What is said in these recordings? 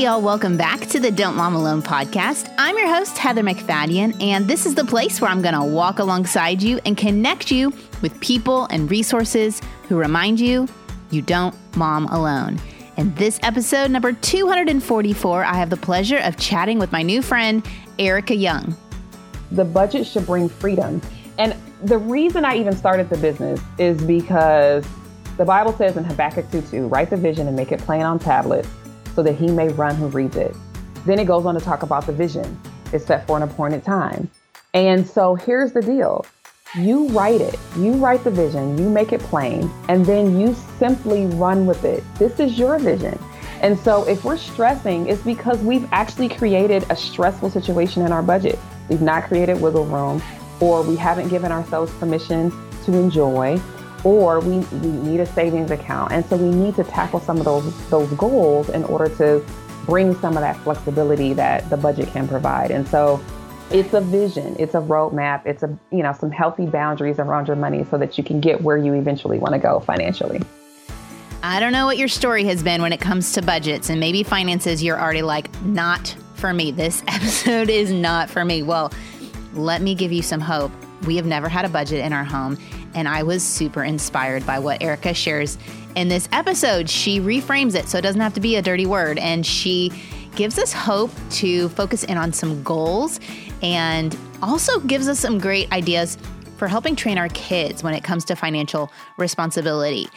Y'all, welcome back to the Don't Mom Alone podcast. I'm your host, Heather MacFadyen, and this is the place where I'm going to walk alongside you and connect you with people and resources who remind you you don't mom alone. In this episode, number 244, I have the pleasure of chatting with my new friend, Erica Young. The budget should bring freedom. And the reason I even started the business is because the Bible says in Habakkuk 2 2, write the vision and make it plain on tablets so that he may run who reads it. Then it goes on to talk about the vision. It's set for an appointed time. And so here's the deal. You write it, you write the vision, you make it plain, and then you simply run with it. This is your vision. And so if we're stressing, it's because we've actually created a stressful situation in our budget. We've not created wiggle room, or we haven't given ourselves permission to enjoy, or we, we need a savings account. And so we need to tackle some of those those goals in order to bring some of that flexibility that the budget can provide. And so it's a vision, it's a roadmap, it's a you know some healthy boundaries around your money so that you can get where you eventually want to go financially. I don't know what your story has been when it comes to budgets and maybe finances. You're already like, not for me. This episode is not for me. Well, let me give you some hope. We have never had a budget in our home, and I was super inspired by what Erica shares in this episode. She reframes it so it doesn't have to be a dirty word, and she gives us hope to focus in on some goals and also gives us some great ideas for helping train our kids when it comes to financial responsibility.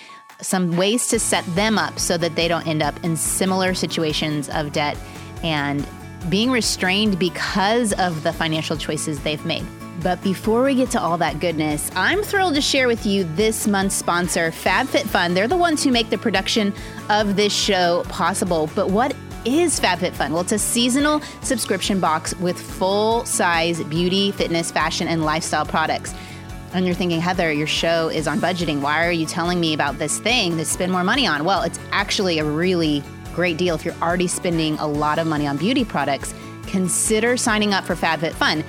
Some ways to set them up so that they don't end up in similar situations of debt and being restrained because of the financial choices they've made. But before we get to all that goodness, I'm thrilled to share with you this month's sponsor, FabFitFun. They're the ones who make the production of this show possible. But what is FabFitFun? Well, it's a seasonal subscription box with full size beauty, fitness, fashion, and lifestyle products. And you're thinking, Heather, your show is on budgeting. Why are you telling me about this thing to spend more money on? Well, it's actually a really great deal. If you're already spending a lot of money on beauty products, consider signing up for FabFitFun.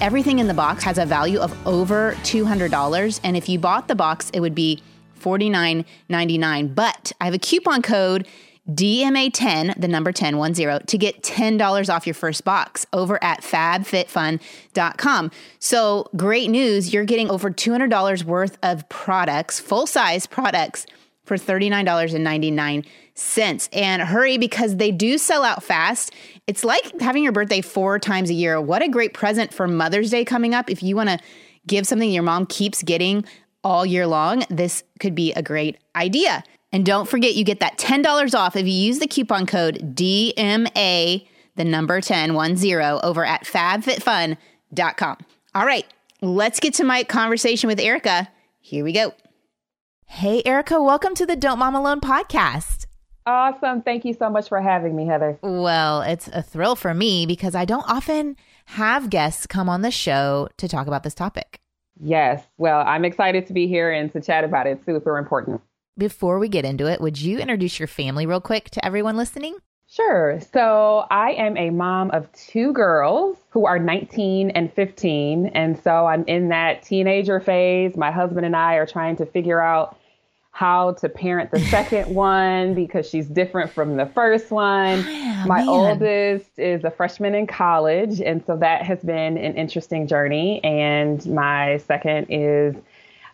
Everything in the box has a value of over $200. And if you bought the box, it would be $49.99. But I have a coupon code DMA10, the number 10, 10, to get $10 off your first box over at fabfitfun.com. So, great news. You're getting over $200 worth of products, full size products, for $39.99. And hurry because they do sell out fast. It's like having your birthday four times a year. What a great present for Mother's Day coming up. If you want to give something your mom keeps getting all year long, this could be a great idea. And don't forget, you get that $10 off if you use the coupon code DMA, the number 10, 10, over at fabfitfun.com. All right, let's get to my conversation with Erica. Here we go. Hey, Erica, welcome to the Don't Mom Alone podcast. Awesome. Thank you so much for having me, Heather. Well, it's a thrill for me because I don't often have guests come on the show to talk about this topic. Yes. Well, I'm excited to be here and to chat about it. It's Super important. Before we get into it, would you introduce your family real quick to everyone listening? Sure. So I am a mom of two girls who are 19 and 15. And so I'm in that teenager phase. My husband and I are trying to figure out how to parent the second one because she's different from the first one. My man. oldest is a freshman in college. And so that has been an interesting journey. And my second is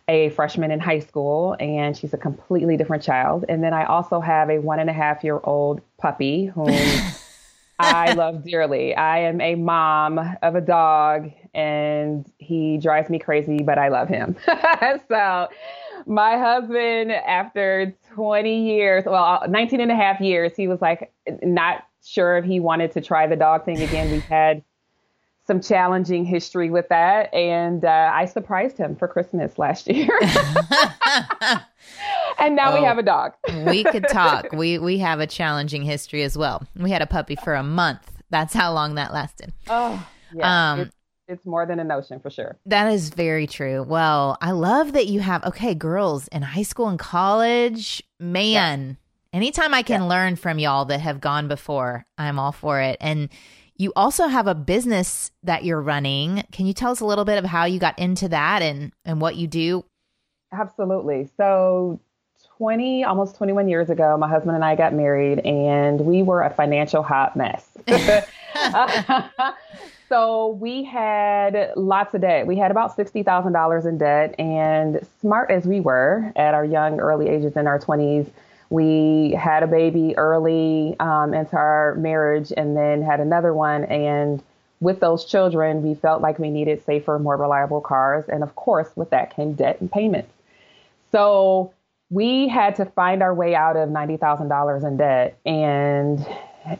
a freshman in high school, and she's a completely different child. And then I also have a one and a half year old puppy whom I love dearly. I am a mom of a dog, and he drives me crazy, but I love him. so, my husband, after 20 years, well, 19 and a half years, he was like, not sure if he wanted to try the dog thing again. We've had some challenging history with that. And uh, I surprised him for Christmas last year. and now oh, we have a dog. we could talk. We we have a challenging history as well. We had a puppy for a month. That's how long that lasted. Oh, yeah. Um, it's, more than a notion for sure. That is very true. Well, I love that you have okay, girls in high school and college. Man, anytime I can learn from y'all that have gone before, I'm all for it. And you also have a business that you're running. Can you tell us a little bit of how you got into that and, and what you do? Absolutely. So 20, almost 21 years ago, my husband and I got married, and we were a financial hot mess. so we had lots of debt. We had about $60,000 in debt, and smart as we were at our young, early ages in our 20s, we had a baby early um, into our marriage and then had another one. And with those children, we felt like we needed safer, more reliable cars. And of course, with that came debt and payments. So we had to find our way out of $90,000 in debt. And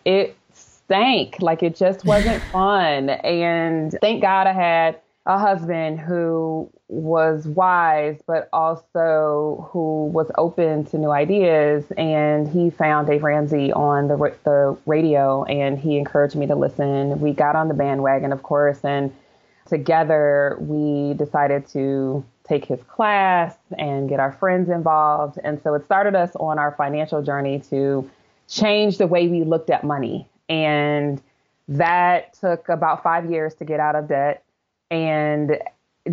it stank. Like it just wasn't fun. And thank God I had a husband who was wise, but also who was open to new ideas. And he found Dave Ramsey on the the radio, and he encouraged me to listen. We got on the bandwagon, of course, and together we decided to take his class and get our friends involved. And so it started us on our financial journey to change the way we looked at money. And that took about five years to get out of debt. And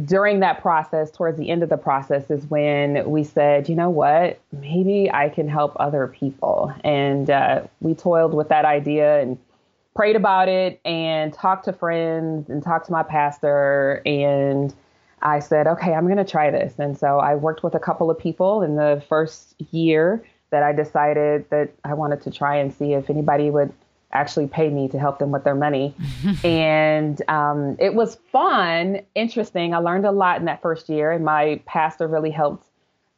during that process, towards the end of the process, is when we said, you know what, maybe I can help other people. And uh, we toiled with that idea and prayed about it and talked to friends and talked to my pastor. And I said, okay, I'm going to try this. And so I worked with a couple of people in the first year that I decided that I wanted to try and see if anybody would actually pay me to help them with their money. and um, it was fun, interesting. I learned a lot in that first year, and my pastor really helped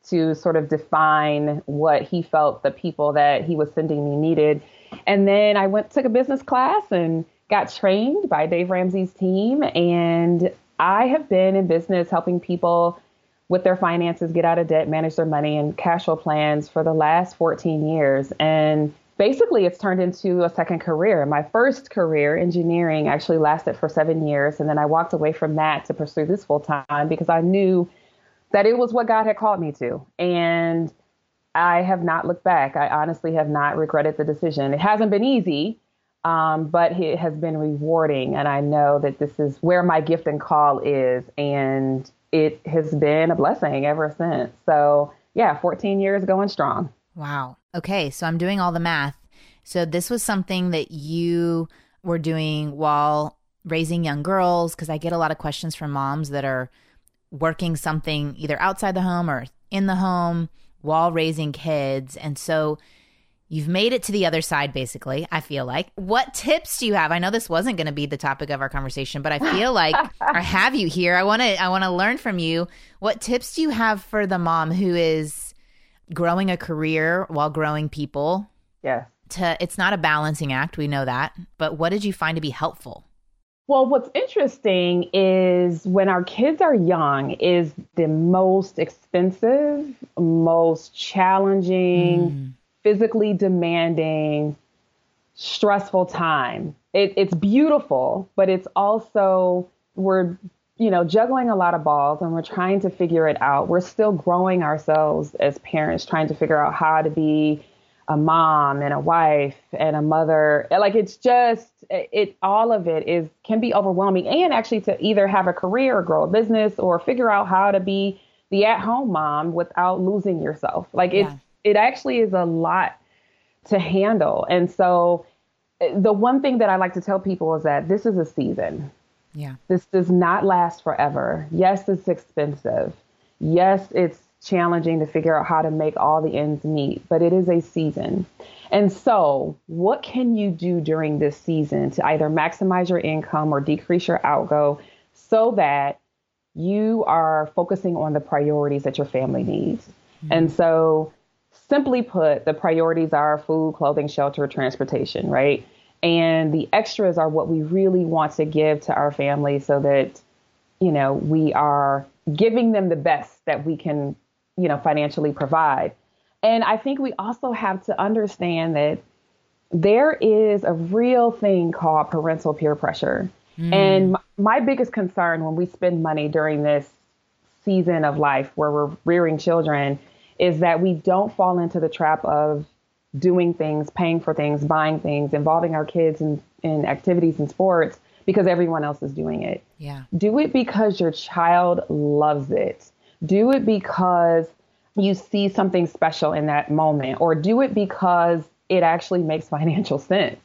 to sort of define what he felt the people that he was sending me needed. And then I went took a business class and got trained by Dave Ramsey's team. And I have been in business helping people with their finances, get out of debt, manage their money, and cash flow plans for the last 14 years. And basically it's turned into a second career. My first career, engineering, actually lasted for seven years. And then I walked away from that to pursue this full time because I knew that it was what God had called me to. And I have not looked back. I honestly have not regretted the decision. It hasn't been easy, um, but it has been rewarding. And I know that this is where my gift and call is. And it has been a blessing ever since. So, yeah, 14 years going strong. Wow. Okay, so I'm doing all the math. So this was something that you were doing while raising young girls because I get a lot of questions from moms that are working something either outside the home or in the home while raising kids. And so you've made it to the other side basically, I feel like. What tips do you have? I know this wasn't going to be the topic of our conversation, but I feel like I have you here. I want to I want to learn from you. What tips do you have for the mom who is growing a career while growing people. Yes. To it's not a balancing act, we know that. But what did you find to be helpful? Well, what's interesting is when our kids are young is the most expensive, most challenging, mm. Physically demanding, stressful time. It, it's beautiful, but it's also we're you know, juggling a lot of balls and we're trying to figure it out. We're still growing ourselves as parents, trying to figure out how to be a mom and a wife and a mother. Like it's just it all of it is can be overwhelming and actually to either have a career or grow a business or figure out how to be the at-home mom without losing yourself. Like yeah. it's it actually is a lot to handle. And so eh, the one thing that I like to tell people is that this is a season yeah. This does not last forever. Yes, it's expensive. Yes, it's challenging to figure out how to make all the ends meet, but it is a season. And so, what can you do during this season to either maximize your income or decrease your outgo so that you are focusing on the priorities that your family needs? Mm-hmm. And so, simply put, the priorities are food, clothing, shelter, transportation, right? And the extras are what we really want to give to our family so that, you know, we are giving them the best that we can, you know, financially provide. And I think we also have to understand that there is a real thing called parental peer pressure. Mm. And my, my biggest concern when we spend money during this season of life where we're rearing children is that we don't fall into the trap of doing things, paying for things, buying things, involving our kids in, in activities and sports because everyone else is doing it. Yeah. Do it because your child loves it. Do it because you see something special in that moment, or do it because it actually makes financial sense.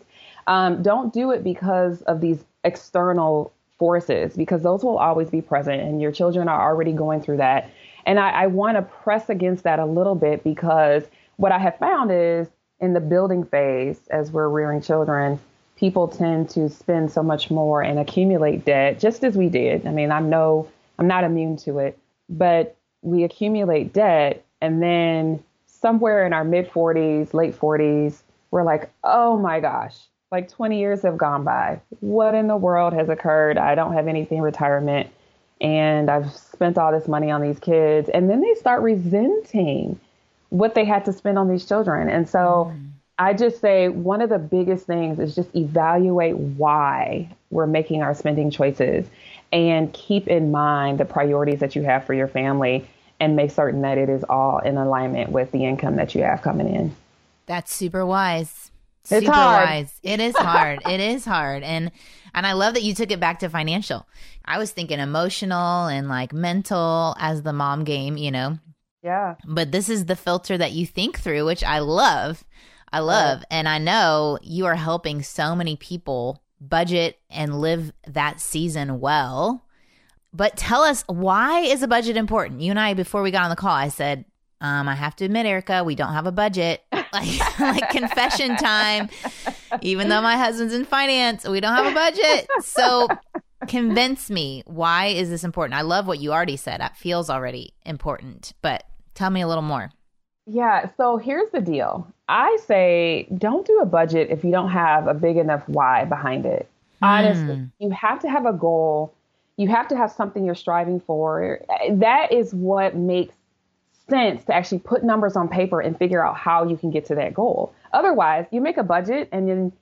Um, don't do it because of these external forces, because those will always be present, and your children are already going through that. And I, I want to press against that a little bit because what I have found is in the building phase, as we're rearing children, people tend to spend so much more and accumulate debt, just as we did. I mean, I'm no, I'm not immune to it, but we accumulate debt, and then somewhere in our mid 40s, late 40s, we're like, oh my gosh, like 20 years have gone by. What in the world has occurred? I don't have anything retirement, and I've spent all this money on these kids, and then they start resenting what they had to spend on these children, and so. Mm I just say one of the biggest things is just evaluate why we're making our spending choices and keep in mind the priorities that you have for your family and make certain that it is all in alignment with the income that you have coming in. That's super wise. Super it's hard. wise. It is hard. it is hard. And and I love that you took it back to financial. I was thinking emotional and like mental as the mom game, you know. Yeah. But this is the filter that you think through, which I love. I love. Right. And I know you are helping so many people budget and live that season well. But tell us why is a budget important? You and I, before we got on the call, I said, um, I have to admit, Erica, we don't have a budget. Like, like confession time. Even though my husband's in finance, we don't have a budget. So convince me why is this important? I love what you already said. That feels already important, but tell me a little more. Yeah. So here's the deal. I say don't do a budget if you don't have a big enough why behind it. Mm. Honestly, you have to have a goal. You have to have something you're striving for. That is what makes sense to actually put numbers on paper and figure out how you can get to that goal. Otherwise, you make a budget and then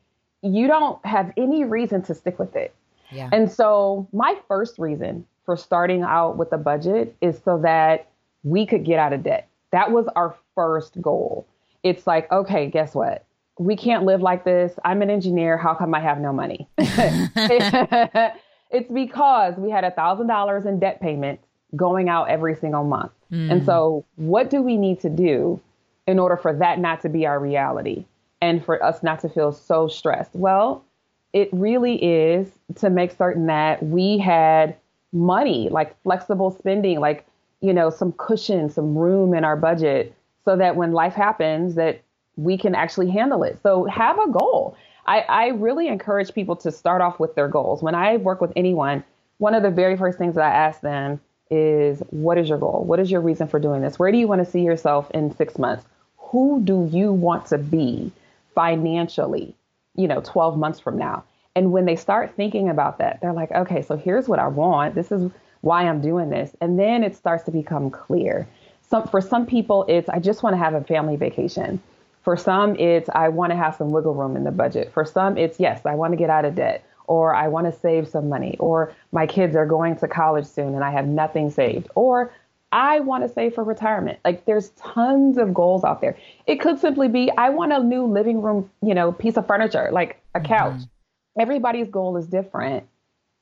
you don't have any reason to stick with it. Yeah. And so, my first reason for starting out with a budget is so that we could get out of debt. That was our first goal. It's like, okay, guess what? We can't live like this. I'm an engineer. How come I have no money? it's because we had a thousand dollars in debt payments going out every single month. Mm. And so, what do we need to do in order for that not to be our reality and for us not to feel so stressed? Well, it really is to make certain that we had money, like flexible spending, like, you know, some cushion, some room in our budget so that when life happens that we can actually handle it. So have a goal. I, I really encourage people to start off with their goals. When I work with anyone, one of the very first things that I ask them is what is your goal? What is your reason for doing this? Where do you want to see yourself in six months? Who do you want to be financially, you know, 12 months from now? And when they start thinking about that, they're like, okay, so here's what I want. This is why I'm doing this. And then it starts to become clear. Some, for some people, it's I just want to have a family vacation. For some, it's I want to have some wiggle room in the budget. For some, it's yes, I want to get out of debt or I want to save some money, or my kids are going to college soon and I have nothing saved, or I want to save for retirement. Like there's tons of goals out there. It could simply be I want a new living room, you know, piece of furniture, like a mm-hmm. couch. Mm-hmm. Everybody's goal is different.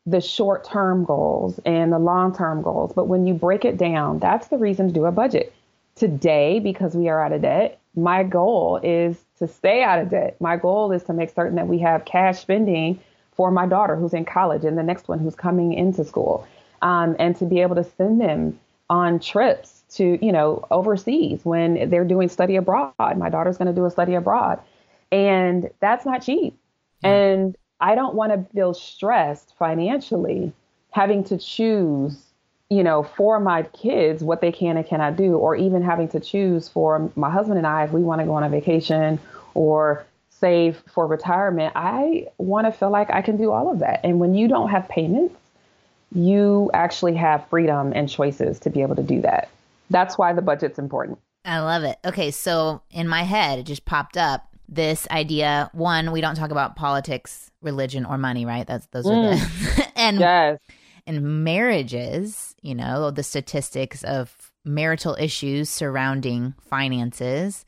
The short term goals and the long term goals. But when you break it down, that's the reason to do a budget. Today, because we are out of debt, my goal is to stay out of debt. My goal is to make certain that we have cash spending for my daughter who's in college and the next one who's coming into school, um, and to be able to send them on trips to, you know, overseas when they're doing study abroad. My daughter's going to do a study abroad, and that's not cheap. And I don't want to feel stressed financially having to choose, you know, for my kids what they can and cannot do, or even having to choose for my husband and I if we want to go on a vacation or save for retirement, I want to feel like I can do all of that. And when you don't have payments, you actually have freedom and choices to be able to do that. That's why the budget's important. I love it. Okay, so in my head, it just popped up this idea. One, we don't talk about politics, religion, or money, right? That's those mm. are the mm. and yes. and marriages. You know the statistics of marital issues surrounding finances.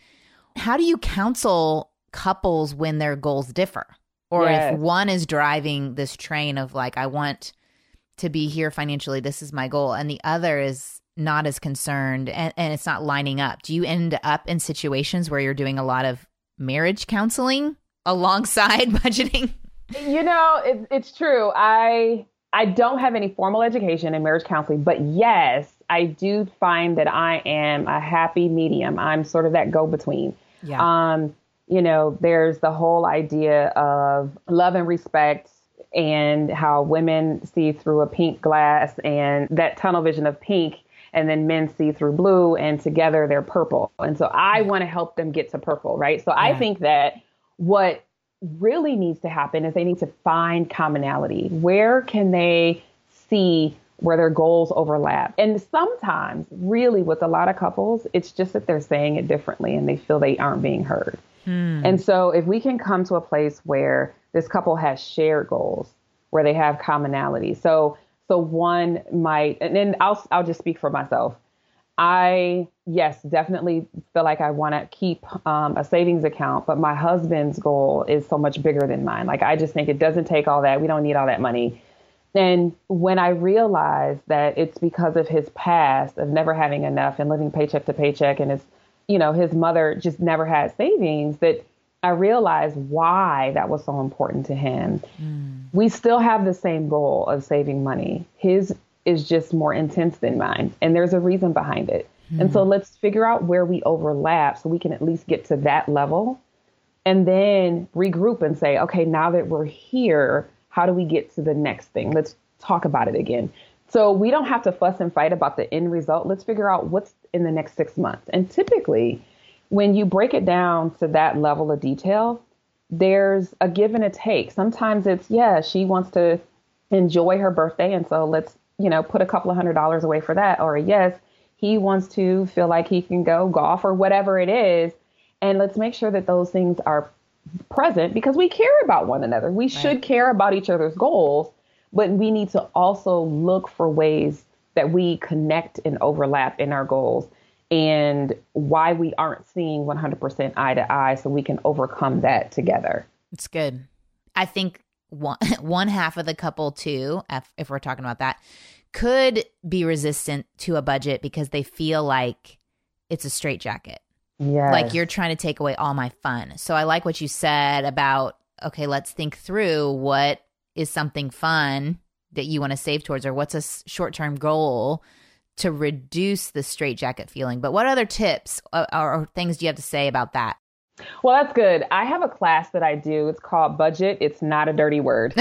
How do you counsel couples when their goals differ or yes. if one is driving this train of like i want to be here financially this is my goal and the other is not as concerned and, and it's not lining up, do you end up in situations where you're doing a lot of marriage counseling alongside budgeting? You know, it, it's true. I I don't have any formal education in marriage counseling, but yes, I do find that I am a happy medium. I'm sort of that go between. Yeah. Um, you know, there's the whole idea of love and respect and how women see through a pink glass and that tunnel vision of pink and then men see through blue and together they're purple. And so I want to help them get to purple, right? So yeah. I think that what really needs to happen is they need to find commonality. Where can they see where their goals overlap? And sometimes, really, with a lot of couples, it's just that they're saying it differently and they feel they aren't being heard. Hmm. And so, if we can come to a place where this couple has shared goals, where they have commonality. So, so one might, and then I'll I'll just speak for myself. I, yes, definitely feel like I want to keep um, a savings account, but my husband's goal is so much bigger than mine. Like, I just think it doesn't take all that. We don't need all that money. And when I realized that it's because of his past of never having enough and living paycheck to paycheck, and his, you know, his mother just never had savings, that I realized why that was so important to him. Mm. We still have the same goal of saving money. His is just more intense than mine. And there's a reason behind it. Mm-hmm. And so hmm. let's figure out where we overlap so we can at least get to that level and then regroup and say, okay, now that we're here, how do we get to the next thing? Let's talk about it again. So we don't have to fuss and fight about the end result. Let's figure out what's in the next six months. And typically, when you break it down to that level of detail, there's a give and a take. Sometimes it's, yeah, she wants to enjoy her birthday. And so let's you know, put a couple of hundred dollars away for that. Or yes, he wants to feel like he can go golf or whatever it is. And let's make sure that those things are present because we care about one another. We right. should care about each other's goals, but we need to also look for ways that we connect and overlap in our goals and why we aren't seeing 100% eye to eye so we can overcome that together. It's good. I think one one half of the couple too, if, if we're talking about that, could be resistant to a budget because they feel like it's a straitjacket. Yeah. Like you're trying to take away all my fun. So I like what you said about okay, let's think through what is something fun that you want to save towards or what's a short-term goal to reduce the straitjacket feeling. But what other tips uh, or, or things do you have to say about that? Well, that's good. I have a class that I do. It's called Budget. It's not a dirty word.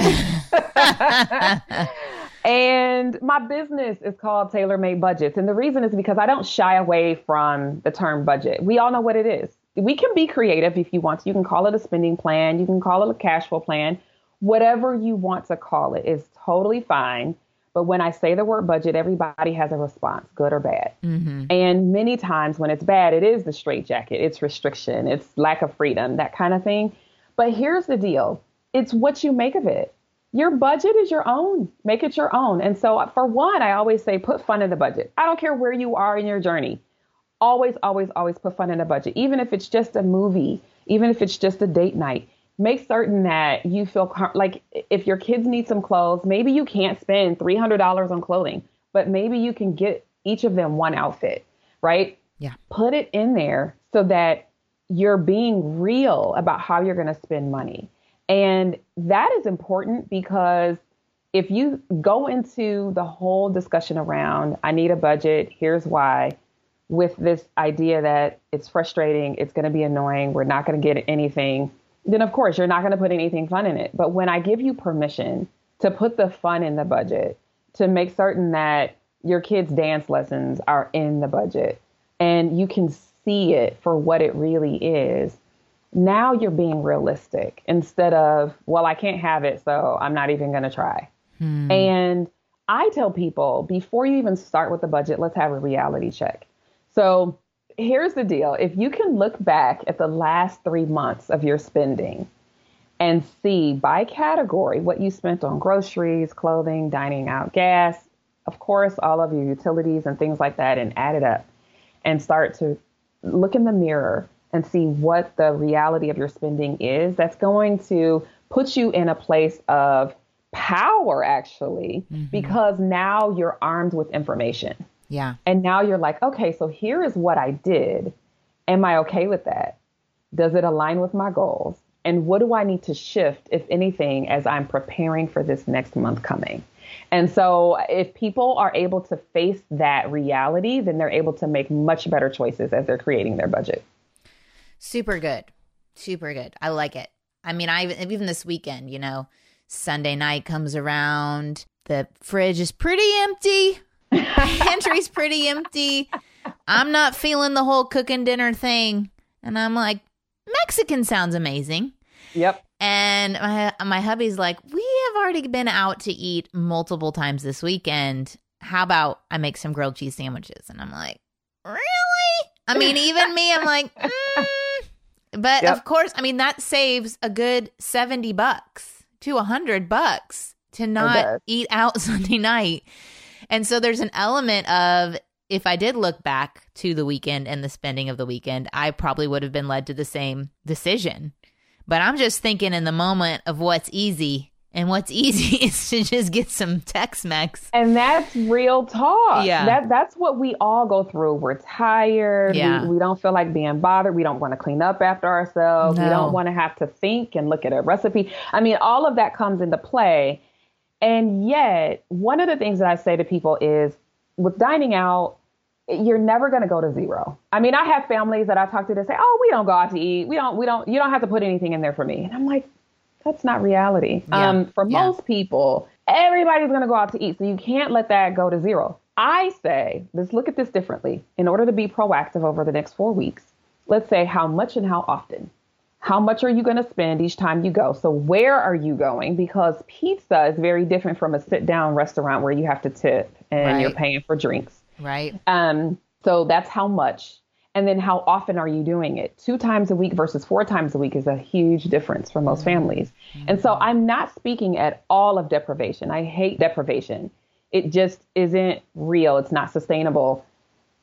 and my business is called Tailor Made Budgets. And the reason is because I don't shy away from the term budget. We all know what it is. We can be creative if you want to. You can call it a spending plan, you can call it a cash flow plan. Whatever you want to call it is totally fine. But when I say the word budget, everybody has a response, good or bad. Mm-hmm. And many times when it's bad, it is the straitjacket, it's restriction, it's lack of freedom, that kind of thing. But here's the deal it's what you make of it. Your budget is your own. Make it your own. And so, for one, I always say put fun in the budget. I don't care where you are in your journey. Always, always, always put fun in the budget. Even if it's just a movie, even if it's just a date night, make certain that you feel com- like if your kids need some clothes, maybe you can't spend $300 on clothing, but maybe you can get each of them one outfit, right? Yeah. Put it in there so that you're being real about how you're going to spend money. And that is important because if you go into the whole discussion around, I need a budget, here's why, with this idea that it's frustrating, it's going to be annoying, we're not going to get anything then of course you're not going to put anything fun in it. But when I give you permission to put the fun in the budget, to make certain that your kids' dance lessons are in the budget and you can see it for what it really is, now you're being realistic instead of, well, I can't have it, so I'm not even going to try. Hmm. And I tell people before you even start with the budget, let's have a reality check. So here's the deal if you can look back at the last three months of your spending and see by category what you spent on groceries, clothing, dining out, gas, of course, all of your utilities and things like that, and add it up and start to look in the mirror and see what the reality of your spending is, that's going to put you in a place of power, actually, mm-hmm. because now you're armed with information. Yeah. And now you're like, okay, so here is what I did. Am I okay with that? Does it align with my goals? And what do I need to shift, if anything, as I'm preparing for this next month coming? And so, if people are able to face that reality, then they're able to make much better choices as they're creating their budget. Super good. Super good. I like it. I mean, I even this weekend, you know, Sunday night comes around, the fridge is pretty empty, pantry's pretty empty. I'm not feeling the whole cooking dinner thing, and I'm like, Mexican sounds amazing. Yep. And my my hubby's like, we have already been out to eat multiple times this weekend. How about I make some grilled cheese sandwiches? And I'm like, really? I mean, even me, I'm like, mm. but yep. of course, I mean that saves a good seventy bucks to a hundred bucks to not eat out Sunday night. And so there's an element of if I did look back to the weekend and the spending of the weekend, I probably would have been led to the same decision. But I'm just thinking in the moment of what's easy. And what's easy is to just get some Tex Mex. And that's real talk. Yeah. That, that's what we all go through. We're tired. Yeah. We, we don't feel like being bothered. We don't want to clean up after ourselves. No. We don't want to have to think and look at a recipe. I mean, all of that comes into play. And yet, one of the things that I say to people is with dining out, you're never going to go to zero. I mean, I have families that I talk to that say, "Oh, we don't go out to eat. We don't. We don't. You don't have to put anything in there for me." And I'm like, that's not reality. Yeah. Um, for yeah. most people, everybody's going to go out to eat, so you can't let that go to zero. I say, let's look at this differently. In order to be proactive over the next four weeks, let's say how much and how often. How much are you going to spend each time you go? So, where are you going? Because pizza is very different from a sit down restaurant where you have to tip and right. you're paying for drinks. Right. Um, so that's how much. And then how often are you doing it? Two times a week versus four times a week is a huge difference for most mm-hmm. families. Mm-hmm. And so I'm not speaking at all of deprivation. I hate deprivation. It just isn't real. It's not sustainable.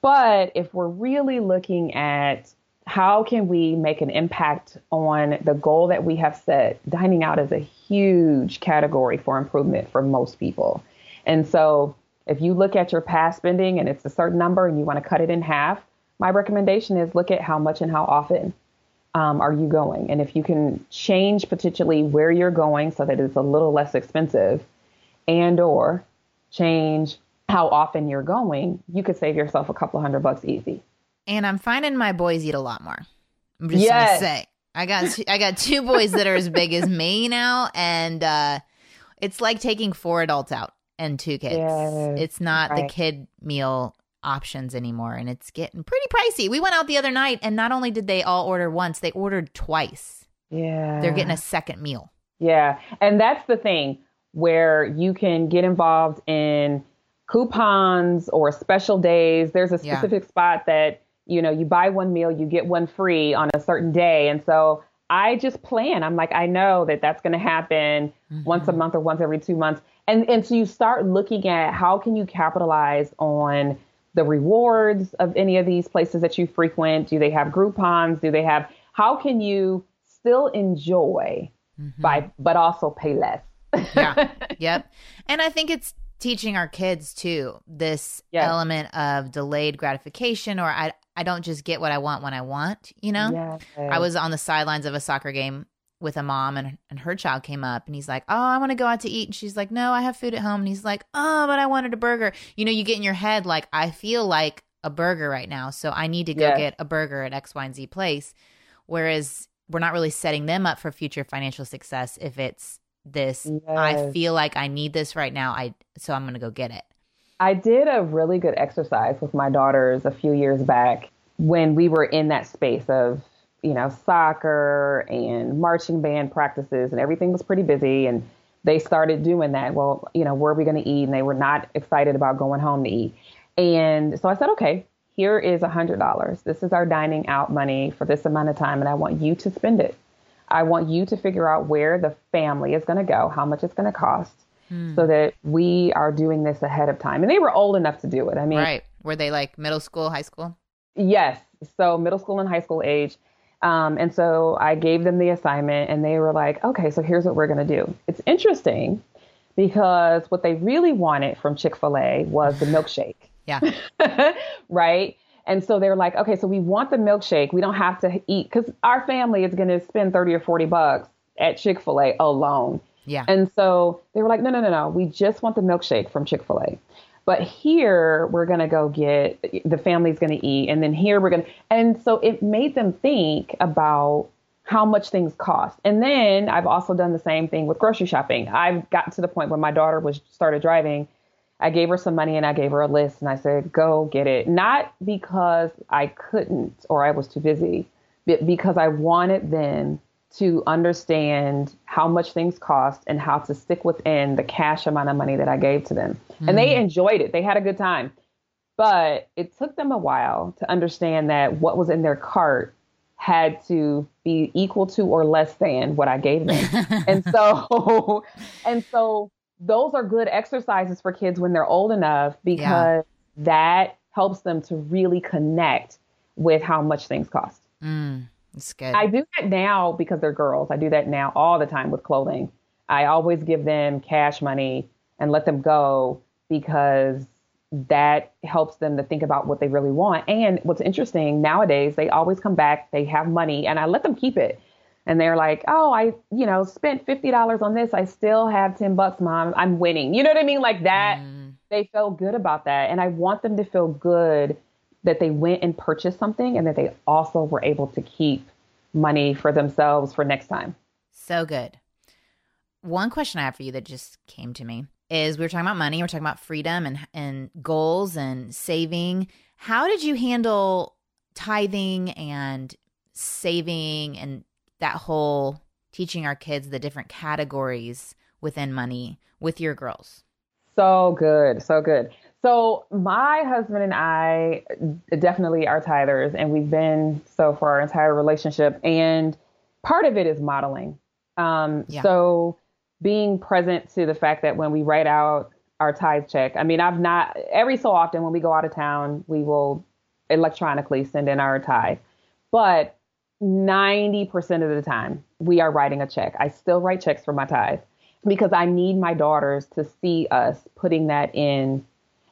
But if we're really looking at how can we make an impact on the goal that we have set, dining out is a huge category for improvement for most people. And so if you look at your past spending and it's a certain number and you want to cut it in half, my recommendation is look at how much and how often um, are you going. And if you can change potentially where you're going so that it's a little less expensive and or change how often you're going, you could save yourself a couple hundred bucks easy. And I'm finding my boys eat a lot more. I'm just yes. gonna say. I got I got two boys that are as big as me now, and uh, it's like taking four adults out and two kids. Yes, it's not right. the kid meal options anymore and it's getting pretty pricey. We went out the other night and not only did they all order once, they ordered twice. Yeah. They're getting a second meal. Yeah. And that's the thing where you can get involved in coupons or special days. There's a specific yeah. spot that, you know, you buy one meal, you get one free on a certain day. And so I just plan. I'm like, I know that that's going to happen mm-hmm. once a month or once every two months and and so you start looking at how can you capitalize on the rewards of any of these places that you frequent do they have groupons do they have how can you still enjoy mm-hmm. by but also pay less yeah yep and i think it's teaching our kids too this yes. element of delayed gratification or i i don't just get what i want when i want you know yes. i was on the sidelines of a soccer game with a mom and, and her child came up and he's like, Oh, I want to go out to eat. And she's like, No, I have food at home. And he's like, Oh, but I wanted a burger. You know, you get in your head like, I feel like a burger right now. So I need to go get a burger at X, Y, and Z place. Whereas we're not really setting them up for future financial success if it's this, yes. I feel like I need this right now. I so I'm gonna go get it. I did a really good exercise with my daughters a few years back when we were in that space of you know, soccer and marching band practices, and everything was pretty busy. And they started doing that. Well, you know, where are we going to eat? And they were not excited about going home to eat. And so I said, okay, here is a $100. This is our dining out money for this amount of time, and I want you to spend it. I want you to figure out where the family is going to go, how much it's going to cost, hmm. so that we are doing this ahead of time. And they were old enough to do it. I mean, right. Were they like middle school, high school? Yes. So middle school and high school age. Um, and so I gave them the assignment, and they were like, okay, so here's what we're going to do. It's interesting because what they really wanted from Chick fil A was the milkshake. Yeah. right. And so they're like, okay, so we want the milkshake. We don't have to eat because our family is going to spend 30 or 40 bucks at Chick fil A alone. Yeah. And so they were like, no, no, no, no. We just want the milkshake from Chick fil A. But here we're going to go get the family's going to eat. And then here we're going to. And so it made them think about how much things cost. And then I've also done the same thing with grocery shopping. I've gotten to the point when my daughter was started driving. I gave her some money and I gave her a list and I said, go get it. Not because I couldn't or I was too busy, but because I wanted them to understand how much things cost and how to stick within the cash amount of money that I gave to them. Mm. And they mm. enjoyed it. They had a good time. But it took them a while to understand that what was in their cart had to be equal to or less than what I gave them. and so and so those are good exercises for kids when they're old enough because yeah. that helps them to really connect with how much things cost. Mm. It's good. I do that now because they're girls. I do that now all the time with clothing. I always give them cash money and let them go because that helps them to think about what they really want. And what's interesting nowadays, they always come back, they have money, and I let them keep it. And they're like, oh, I, you know, spent $50 on this. I still have 10 bucks, mom. I'm winning. You know what I mean? Like that. Mm. They feel good about that. And I want them to feel good that they went and purchased something and that they also were able to keep money for themselves for next time. So good. One question I have for you that just came to me is we were talking about money, we we're talking about freedom and and goals and saving. How did you handle tithing and saving and that whole teaching our kids the different categories within money with your girls? So good, so good. So my husband and I definitely are tithers, and we've been so for our entire relationship. And part of it is modeling. Um, yeah. So being present to the fact that when we write out our tithe check, I mean, I've not every so often when we go out of town, we will electronically send in our tithe, but 90% of the time we are writing a check. I still write checks for my tithe because I need my daughters to see us putting that in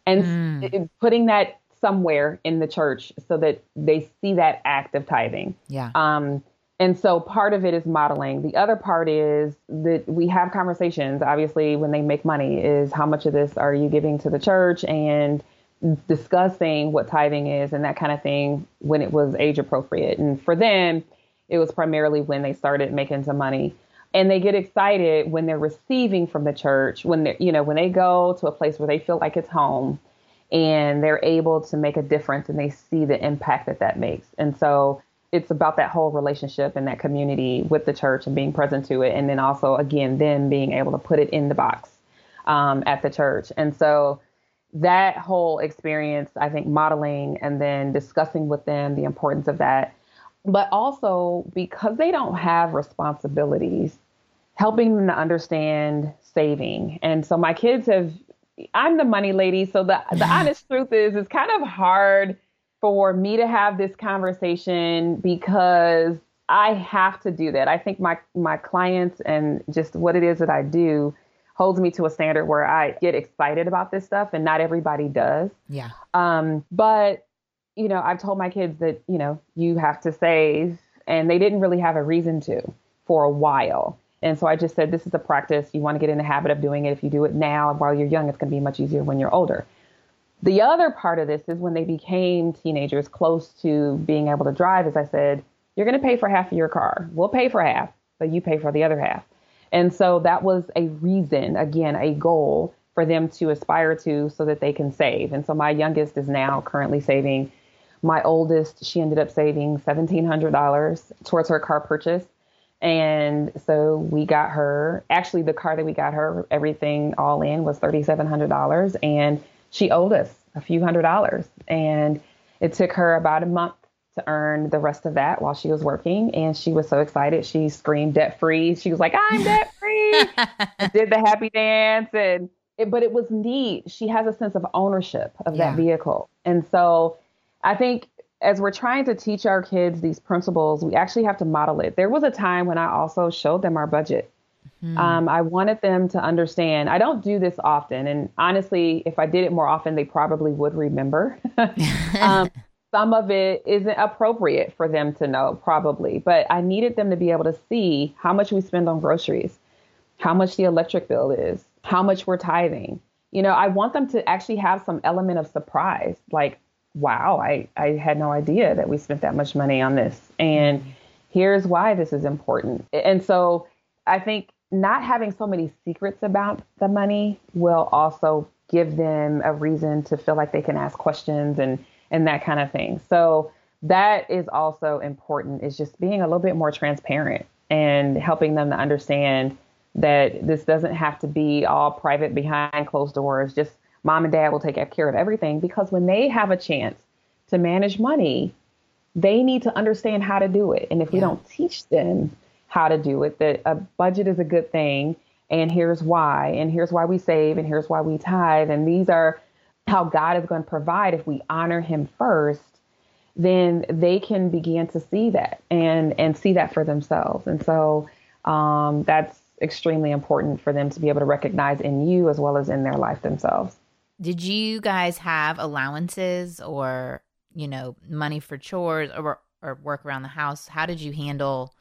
and mm. putting that somewhere in the church so that they see that act of tithing. Yeah. Um, and so part of it is modeling. The other part is that we have conversations, obviously, when they make money, is how much of this are you giving to the church and discussing what tithing is and that kind of thing when it was age appropriate. And for them, it was primarily when they started making some money and they get excited when they're receiving from the church when they you know when they go to a place where they feel like it's home and they're able to make a difference and they see the impact that that makes. And so it's about that whole relationship and that community with the church and being present to it. And then also again them being able to put it in the box um, at the church. And so that whole experience i think modeling and then discussing with them the importance of that but also because they don't have responsibilities, helping them to understand saving. And so my kids have, I'm the money lady. So the, the honest truth is, it's kind of hard for me to have this conversation because I have to do that. I think my, my clients and just what it is that I do holds me to a standard where I get excited about this stuff and not everybody does. Yeah. Um, but you know, I've told my kids that, you know, you have to save, and they didn't really have a reason to for a while. And so I just said, this is a practice. You want to get in the habit of doing it. If you do it now while you're young, it's going to be much easier when you're older. The other part of this is when they became teenagers close to being able to drive, as I said, you're going to pay for half of your car. We'll pay for half, but you pay for the other half. And so that was a reason, again, a goal for them to aspire to so that they can save. And so my youngest is now currently saving my oldest, she ended up saving $1,700 towards her car purchase. And so we got her, actually, the car that we got her, everything all in was $3,700. And she owed us a few hundred dollars. And it took her about a month to earn the rest of that while she was working. And she was so excited. She screamed debt free. She was like, I'm debt free. did the happy dance. And it, but it was neat. She has a sense of ownership of yeah. that vehicle. And so I think as we're trying to teach our kids these principles, we actually have to model it. There was a time when I also showed them our budget. Hmm. Um, I wanted them to understand. I don't do this often, and honestly, if I did it more often, they probably would remember. um, some of it isn't appropriate for them to know, probably, but I needed them to be able to see how much we spend on groceries, how much the electric bill is, how much we're tithing. You know, I want them to actually have some element of surprise, like, wow, I, I had no idea that we spent that much money on this. And mm-hmm. here's why this is important. And so I think not having so many secrets about the money will also give them a reason to feel like they can ask questions and and that kind of thing. So that is also important is just being a little bit more transparent and helping them to understand that this doesn't have to be all private behind closed doors. Just mom and dad will take care of everything because when they have a chance to manage money, they need to understand how to do it. And if yeah. we don't teach them how to do it, that a budget is a good thing. And here's why. And here's why we save. And here's why we tithe. And these are how God is going to provide if we honor Him first. Then they can begin to see that and and see that for themselves. And so um, that's extremely important for them to be able to recognize in you as well as in their life themselves. Did you guys have allowances or you know money for chores or or work around the house? How did you handle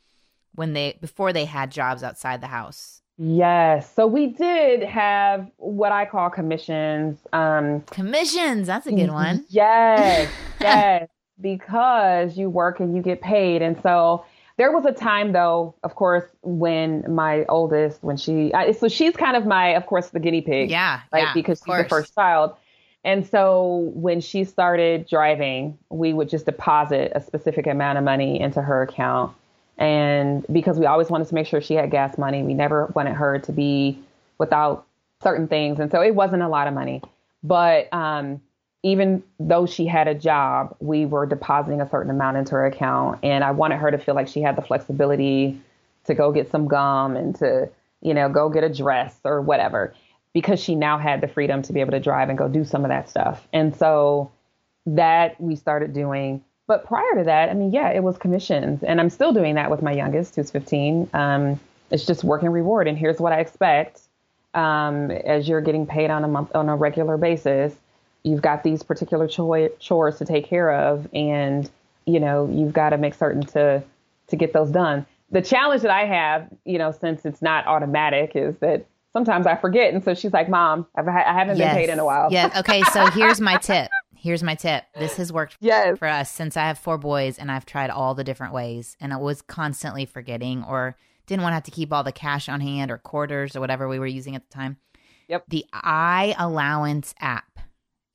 when they before they had jobs outside the house? Yes. So we did have what I call commissions. Um, commissions. That's a good one. Yes. yes. because you work and you get paid. And so there was a time, though, of course, when my oldest, when she, so she's kind of my, of course, the guinea pig. Yeah. Right. Yeah, because she's course. the first child. And so when she started driving, we would just deposit a specific amount of money into her account. And because we always wanted to make sure she had gas money, we never wanted her to be without certain things. And so it wasn't a lot of money. But um, even though she had a job, we were depositing a certain amount into her account. And I wanted her to feel like she had the flexibility to go get some gum and to, you know, go get a dress or whatever, because she now had the freedom to be able to drive and go do some of that stuff. And so that we started doing. But prior to that, I mean, yeah, it was commissions. And I'm still doing that with my youngest, who's 15. Um, it's just work and reward. And here's what I expect um, as you're getting paid on a month on a regular basis. You've got these particular cho- chores to take care of, and you know you've got to make certain to to get those done. The challenge that I have, you know, since it's not automatic, is that sometimes I forget, and so she's like, "Mom, I've, I haven't yes. been paid in a while." Yeah. Okay. So here's my tip. Here's my tip. This has worked yes. for us since I have four boys and I've tried all the different ways and I was constantly forgetting or didn't want to have to keep all the cash on hand or quarters or whatever we were using at the time. Yep. The iAllowance app.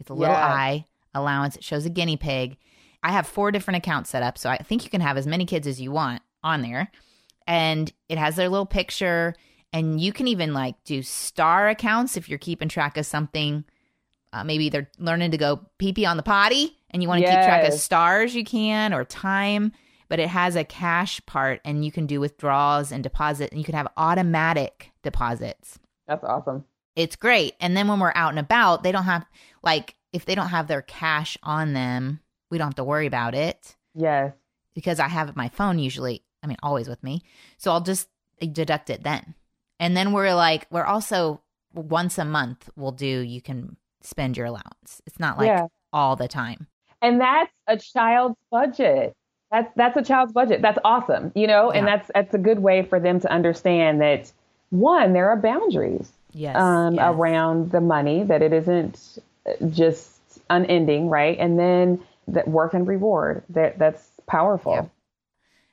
It's a little I allowance. It shows a guinea pig. I have four different accounts set up, so I think you can have as many kids as you want on there. And it has their little picture and you can even like do star accounts if you're keeping track of something uh, maybe they're learning to go pee pee on the potty and you want to yes. keep track of stars, you can, or time. But it has a cash part and you can do withdrawals and deposit, and you can have automatic deposits. That's awesome. It's great. And then when we're out and about, they don't have, like, if they don't have their cash on them, we don't have to worry about it. Yes. Because I have my phone usually, I mean, always with me. So I'll just deduct it then. And then we're like, we're also once a month, we'll do, you can spend your allowance. It's not like yeah. all the time. And that's a child's budget. That's that's a child's budget. That's awesome, you know, yeah. and that's that's a good way for them to understand that one, there are boundaries yes, um, yes. around the money, that it isn't just unending, right? And then that work and reward. That that's powerful. Yeah.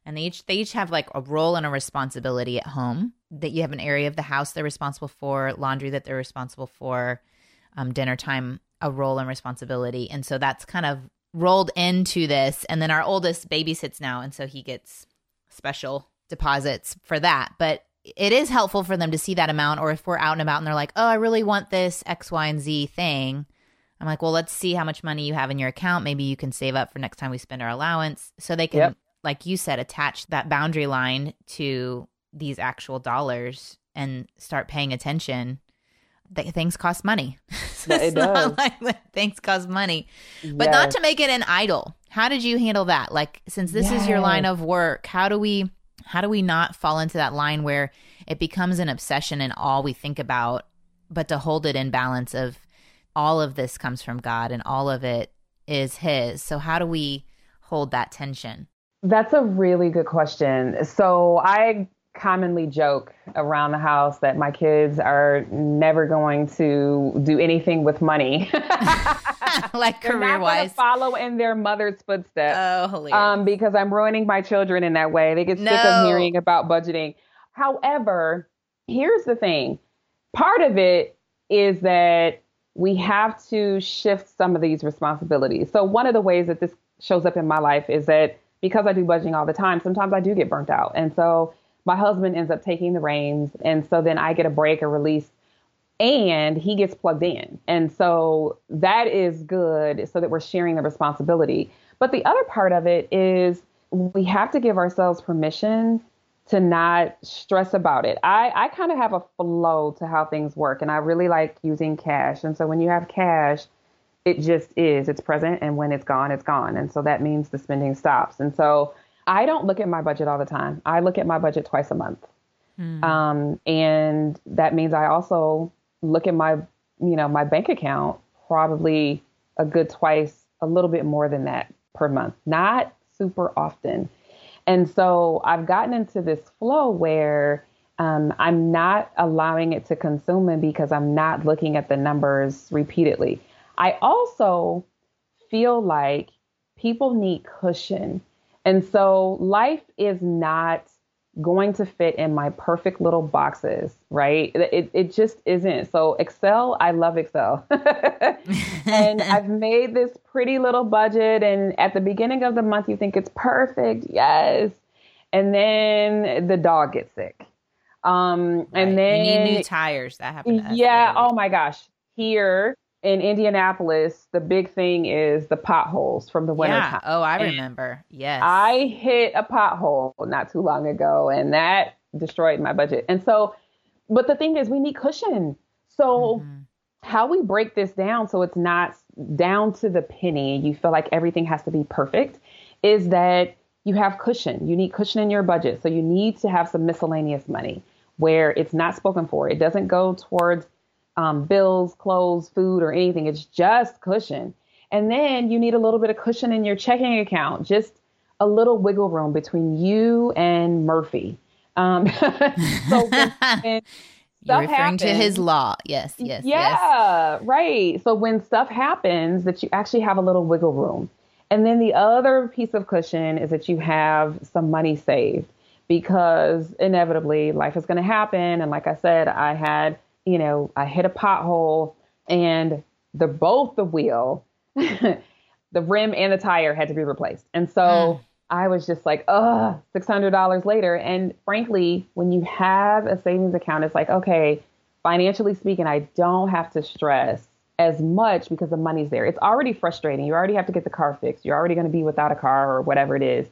And they each they each have like a role and a responsibility at home. That you have an area of the house they're responsible for, laundry that they're responsible for, um, dinner time a role and responsibility. And so that's kind of rolled into this. And then our oldest babysits now. And so he gets special deposits for that. But it is helpful for them to see that amount. Or if we're out and about and they're like, oh, I really want this X, Y, and Z thing. I'm like, well, let's see how much money you have in your account. Maybe you can save up for next time we spend our allowance. So they can, yep. like you said, attach that boundary line to these actual dollars and start paying attention th- things cost money. so it does. Like things cost money, but yes. not to make it an idol. How did you handle that? Like, since this yes. is your line of work, how do we, how do we not fall into that line where it becomes an obsession and all we think about. But to hold it in balance of all of this comes from God and all of it is His. So, how do we hold that tension? That's a really good question. So, I commonly joke around the house that my kids are never going to do anything with money. like career wise. Follow in their mother's footsteps. Oh, hilarious. Um, because I'm ruining my children in that way. They get no. sick of hearing about budgeting. However, here's the thing part of it is that we have to shift some of these responsibilities. So, one of the ways that this shows up in my life is that because I do budgeting all the time, sometimes I do get burnt out. And so, my husband ends up taking the reins. And so then I get a break, or release, and he gets plugged in. And so that is good so that we're sharing the responsibility. But the other part of it is we have to give ourselves permission to not stress about it. I, I kind of have a flow to how things work, and I really like using cash. And so when you have cash, it just is. It's present, and when it's gone, it's gone. And so that means the spending stops. And so I don't look at my budget all the time. I look at my budget twice a month. Mm. Um, and that means I also look at my, you know, my bank account probably a good twice, a little bit more than that per month, not super often. And so I've gotten into this flow where um, I'm not allowing it to consume me because I'm not looking at the numbers repeatedly. I also feel like people need cushion and so life is not going to fit in my perfect little boxes, right? It, it just isn't. So Excel, I love Excel. and I've made this pretty little budget and at the beginning of the month you think it's perfect. Yes. And then the dog gets sick. Um right. and then you need new tires. That happened. yeah. Oh my gosh. Here in Indianapolis, the big thing is the potholes from the winter yeah. time. Oh, I remember. Yes. I hit a pothole not too long ago and that destroyed my budget. And so, but the thing is, we need cushion. So, mm-hmm. how we break this down so it's not down to the penny, you feel like everything has to be perfect, is that you have cushion. You need cushion in your budget. So, you need to have some miscellaneous money where it's not spoken for. It doesn't go towards um, bills, clothes, food, or anything. It's just cushion. And then you need a little bit of cushion in your checking account, just a little wiggle room between you and Murphy. Um, so when, when You're referring happens, to his law. Yes, yes, yeah, yes. right. So when stuff happens, that you actually have a little wiggle room. And then the other piece of cushion is that you have some money saved because inevitably life is going to happen. And like I said, I had you know, I hit a pothole and the both the wheel, the rim and the tire had to be replaced. And so mm. I was just like, ugh, $600 later. And frankly, when you have a savings account, it's like, okay, financially speaking, I don't have to stress as much because the money's there. It's already frustrating. You already have to get the car fixed. You're already going to be without a car or whatever it is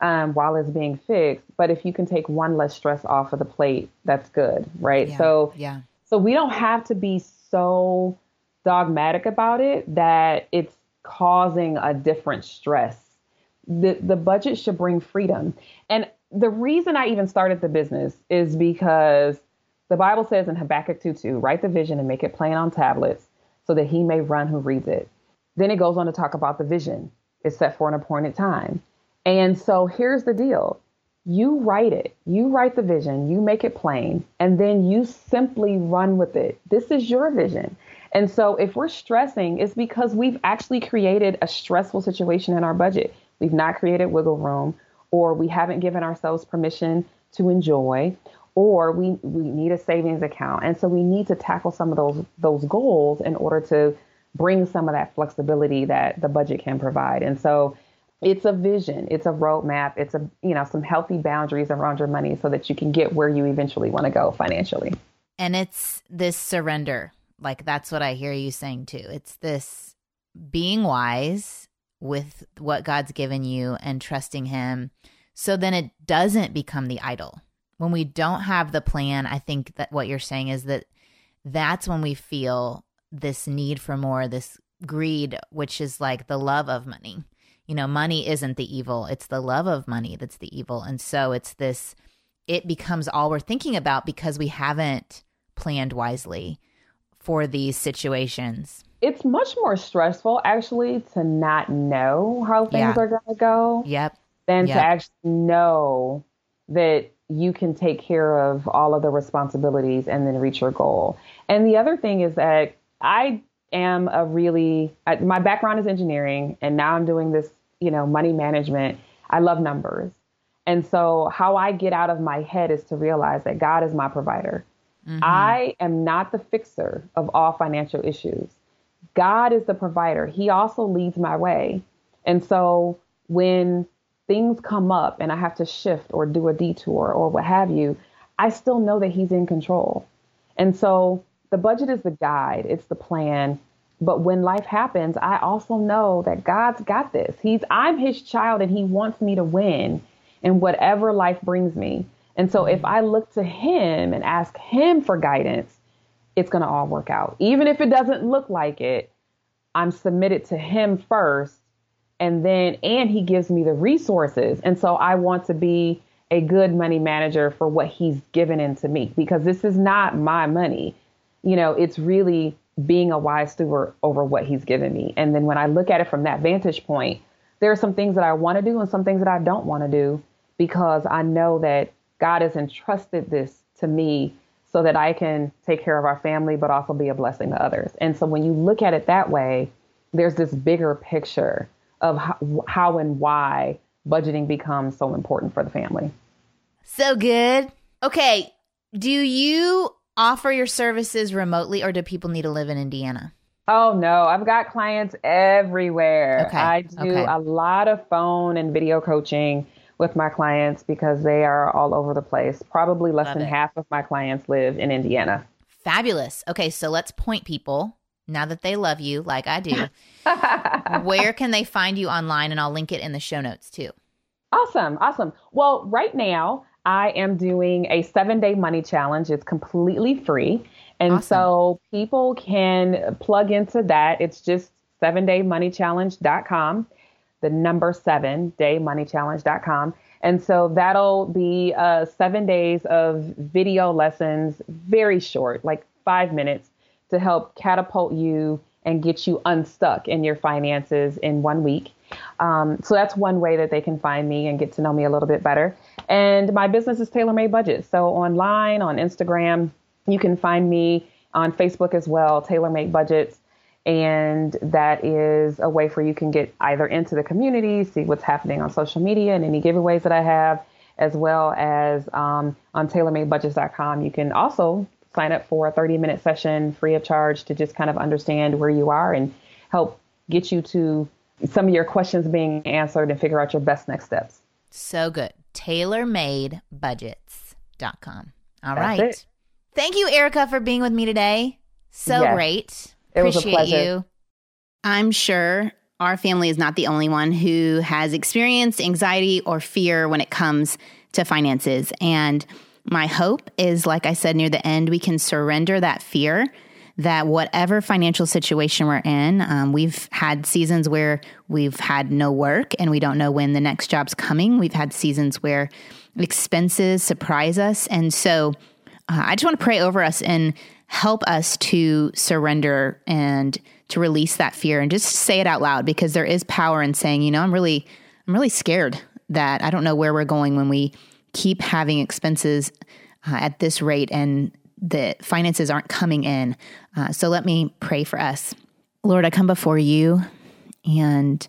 um, while it's being fixed. But if you can take one less stress off of the plate, that's good, right? Yeah, so yeah. So we don't have to be so dogmatic about it that it's causing a different stress. The the budget should bring freedom. And the reason I even started the business is because the Bible says in Habakkuk 2:2, write the vision and make it plain on tablets so that he may run who reads it. Then it goes on to talk about the vision. It's set for an appointed time. And so here's the deal you write it, you write the vision, you make it plain, and then you simply run with it. This is your vision. And so if we're stressing, it's because we've actually created a stressful situation in our budget. We've not created wiggle room, or we haven't given ourselves permission to enjoy, or we, we need a savings account. And so we need to tackle some of those those goals in order to bring some of that flexibility that the budget can provide. And so it's a vision. It's a roadmap. It's a you know some healthy boundaries around your money so that you can get where you eventually want to go financially. And it's this surrender. Like that's what i hear you saying too. It's this being wise with what god's given you and trusting him so then it doesn't become the idol. When we don't have the plan i think that what you're saying is that that's when we feel this need for more this greed which is like the love of money you know, money isn't the evil, it's the love of money that's the evil. And so it's this it becomes all we're thinking about because we haven't planned wisely for these situations. It's much more stressful actually to not know how things yeah. are going to go. Yep. Than yep. to actually know that you can take care of all of the responsibilities and then reach your goal. And the other thing is that I am a really I, my background is engineering and now I'm doing this, you know, money management. I love numbers. And so how I get out of my head is to realize that God is my provider. Mm-hmm. I am not the fixer of all financial issues. God is the provider. He also leads my way. And so when things come up and I have to shift or do a detour or what have you, I still know that He's in control. And so the budget is the guide, it's the plan. But when life happens, I also know that God's got this. He's I'm his child and he wants me to win in whatever life brings me. And so if I look to him and ask him for guidance, it's going to all work out. Even if it doesn't look like it, I'm submitted to him first and then and he gives me the resources. And so I want to be a good money manager for what he's given into me because this is not my money. You know, it's really being a wise steward over what he's given me. And then when I look at it from that vantage point, there are some things that I want to do and some things that I don't want to do because I know that God has entrusted this to me so that I can take care of our family, but also be a blessing to others. And so when you look at it that way, there's this bigger picture of how, how and why budgeting becomes so important for the family. So good. Okay. Do you offer your services remotely or do people need to live in Indiana? Oh no, I've got clients everywhere. Okay. I do okay. a lot of phone and video coaching with my clients because they are all over the place. Probably less Love than it. half of my clients live in Indiana. Fabulous. Okay, so let's point people now that they love you like I do. where can they find you online? And I'll link it in the show notes too. Awesome. Awesome. Well, right now, I am doing a seven day money challenge. It's completely free. And awesome. so people can plug into that. It's just seven day money challenge.com the number seven, daymoneychallenge.com. And so that'll be uh, seven days of video lessons, very short, like five minutes, to help catapult you and get you unstuck in your finances in one week. Um, so that's one way that they can find me and get to know me a little bit better. And my business is Tailor Made Budget. So online, on Instagram, you can find me on Facebook as well, Tailor Made Budgets and that is a way for you can get either into the community, see what's happening on social media and any giveaways that I have, as well as um, on tailormadebudgets.com. You can also sign up for a 30 minute session free of charge to just kind of understand where you are and help get you to some of your questions being answered and figure out your best next steps. So good. TailorMadeBudgets.com. All That's right. It. Thank you, Erica, for being with me today. So yes. great. It Appreciate was a pleasure. You. I'm sure our family is not the only one who has experienced anxiety or fear when it comes to finances. And my hope is, like I said near the end, we can surrender that fear that whatever financial situation we're in, um, we've had seasons where we've had no work and we don't know when the next job's coming. We've had seasons where expenses surprise us. And so uh, I just want to pray over us and help us to surrender and to release that fear and just say it out loud because there is power in saying, you know, I'm really, I'm really scared that I don't know where we're going when we keep having expenses uh, at this rate and the finances aren't coming in. Uh, so let me pray for us. Lord, I come before you and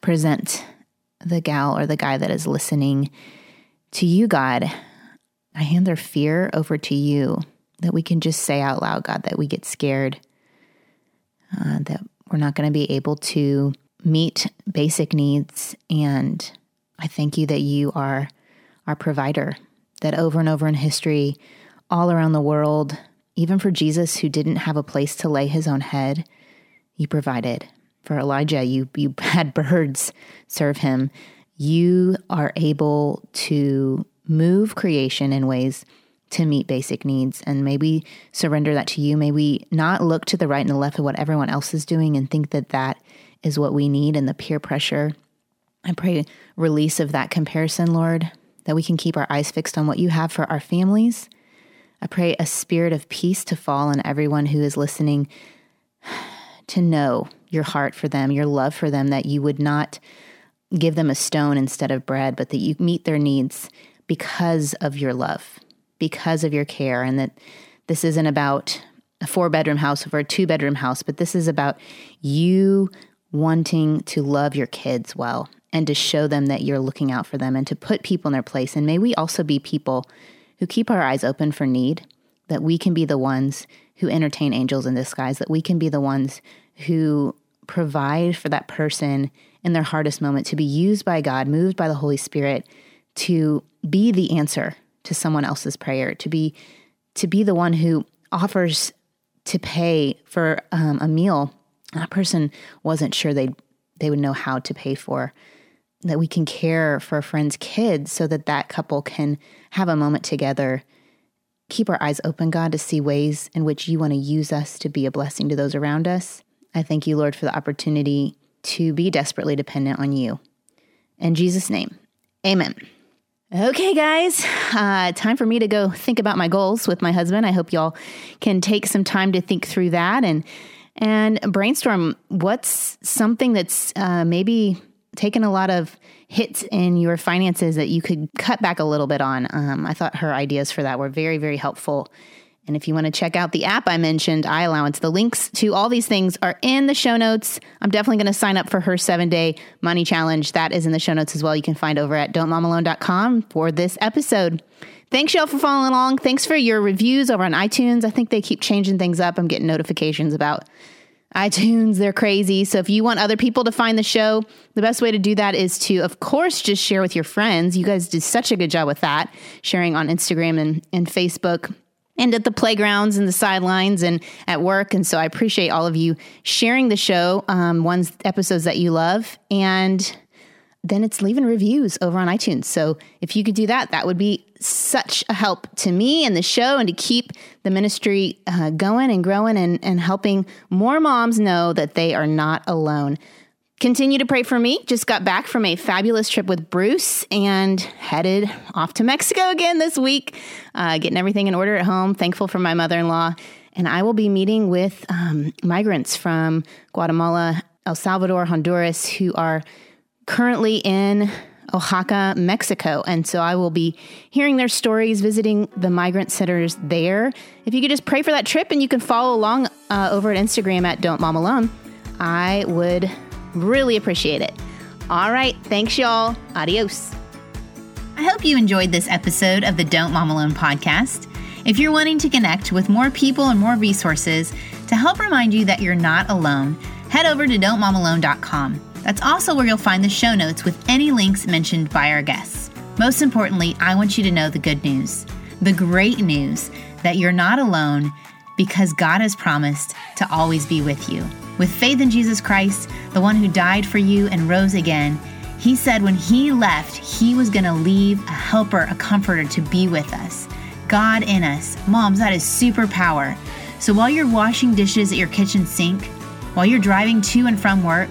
present the gal or the guy that is listening to you, God. I hand their fear over to you that we can just say out loud, God, that we get scared, uh, that we're not going to be able to meet basic needs. And I thank you that you are our provider, that over and over in history, all around the world, even for Jesus who didn't have a place to lay his own head, you provided. For Elijah, you, you had birds serve him. You are able to move creation in ways to meet basic needs and maybe surrender that to you. May we not look to the right and the left of what everyone else is doing and think that that is what we need and the peer pressure. I pray release of that comparison, Lord. that we can keep our eyes fixed on what you have for our families. I pray a spirit of peace to fall on everyone who is listening to know your heart for them, your love for them, that you would not give them a stone instead of bread, but that you meet their needs because of your love, because of your care, and that this isn't about a four bedroom house or a two bedroom house, but this is about you wanting to love your kids well and to show them that you're looking out for them and to put people in their place. And may we also be people who keep our eyes open for need, that we can be the ones who entertain angels in disguise, that we can be the ones who provide for that person in their hardest moment to be used by God, moved by the Holy Spirit to be the answer to someone else's prayer, to be to be the one who offers to pay for um, a meal. That person wasn't sure they they would know how to pay for that we can care for a friend's kids so that that couple can have a moment together. Keep our eyes open god to see ways in which you want to use us to be a blessing to those around us. I thank you lord for the opportunity to be desperately dependent on you. In jesus name amen. Okay, guys, uh, time for me to go think about my goals with my husband. I hope y'all can take some time to think through that and and brainstorm what's something that's uh, maybe taken a lot of hits in your finances that you could cut back a little bit on. Um, I thought her ideas for that were very, very helpful. And if you want to check out the app I mentioned, iAllowance, the links to all these things are in the show notes. I'm definitely going to sign up for her seven day money challenge. That is in the show notes as well. You can find over at don'tmomalone.com for this episode. Thanks, y'all, for following along. Thanks for your reviews over on iTunes. I think they keep changing things up. I'm getting notifications about iTunes. They're crazy. So if you want other people to find the show, the best way to do that is to, of course, just share with your friends. You guys did such a good job with that, sharing on Instagram and, and Facebook and at the playgrounds and the sidelines and at work. And so I appreciate all of you sharing the show, um, ones episodes that you love, and then it's leaving reviews over on iTunes. So if you could do that, that would be such a help to me and the show and to keep the ministry uh, going and growing and, and helping more moms know that they are not alone. Continue to pray for me. Just got back from a fabulous trip with Bruce and headed off to Mexico again this week, uh, getting everything in order at home. Thankful for my mother in law. And I will be meeting with um, migrants from Guatemala, El Salvador, Honduras, who are currently in Oaxaca, Mexico. And so I will be hearing their stories, visiting the migrant centers there. If you could just pray for that trip and you can follow along uh, over at Instagram at Don't Mom Alone, I would Really appreciate it. All right. Thanks, y'all. Adios. I hope you enjoyed this episode of the Don't Mom Alone podcast. If you're wanting to connect with more people and more resources to help remind you that you're not alone, head over to don'tmomalone.com. That's also where you'll find the show notes with any links mentioned by our guests. Most importantly, I want you to know the good news the great news that you're not alone because God has promised to always be with you. With faith in Jesus Christ, the one who died for you and rose again, he said when he left, he was going to leave a helper, a comforter to be with us. God in us. Moms, that is superpower. So while you're washing dishes at your kitchen sink, while you're driving to and from work,